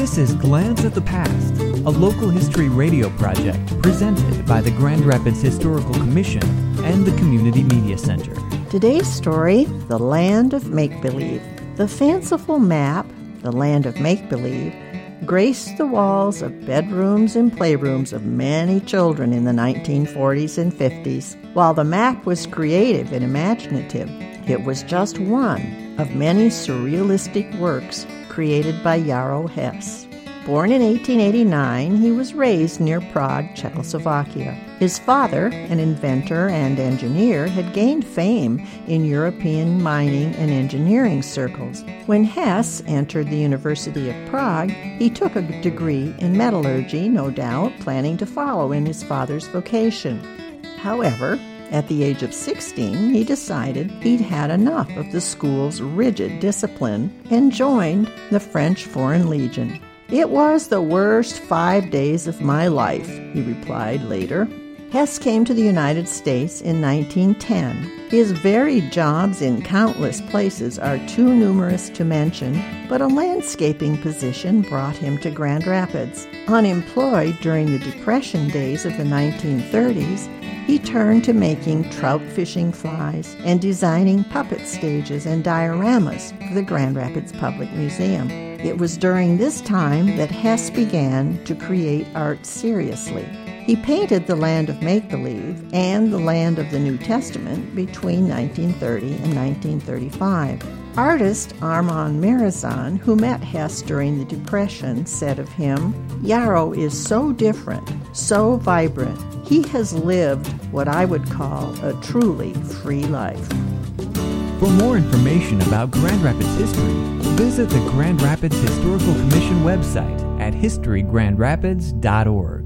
This is Glance at the Past, a local history radio project presented by the Grand Rapids Historical Commission and the Community Media Center. Today's story The Land of Make Believe. The fanciful map, The Land of Make Believe, graced the walls of bedrooms and playrooms of many children in the 1940s and 50s. While the map was creative and imaginative, it was just one of many surrealistic works created by Jaro Hess. Born in 1889, he was raised near Prague, Czechoslovakia. His father, an inventor and engineer, had gained fame in European mining and engineering circles. When Hess entered the University of Prague, he took a degree in metallurgy, no doubt, planning to follow in his father's vocation. However, at the age of 16, he decided he'd had enough of the school's rigid discipline and joined the French Foreign Legion. It was the worst five days of my life, he replied later. Hess came to the United States in 1910. His varied jobs in countless places are too numerous to mention, but a landscaping position brought him to Grand Rapids. Unemployed during the Depression days of the 1930s, he turned to making trout fishing flies and designing puppet stages and dioramas for the Grand Rapids Public Museum. It was during this time that Hess began to create art seriously. He painted the land of make believe and the land of the New Testament between 1930 and 1935. Artist Armand Merizon, who met Hess during the Depression, said of him, Jaro is so different, so vibrant. He has lived what I would call a truly free life. For more information about Grand Rapids history, visit the Grand Rapids Historical Commission website at historygrandrapids.org.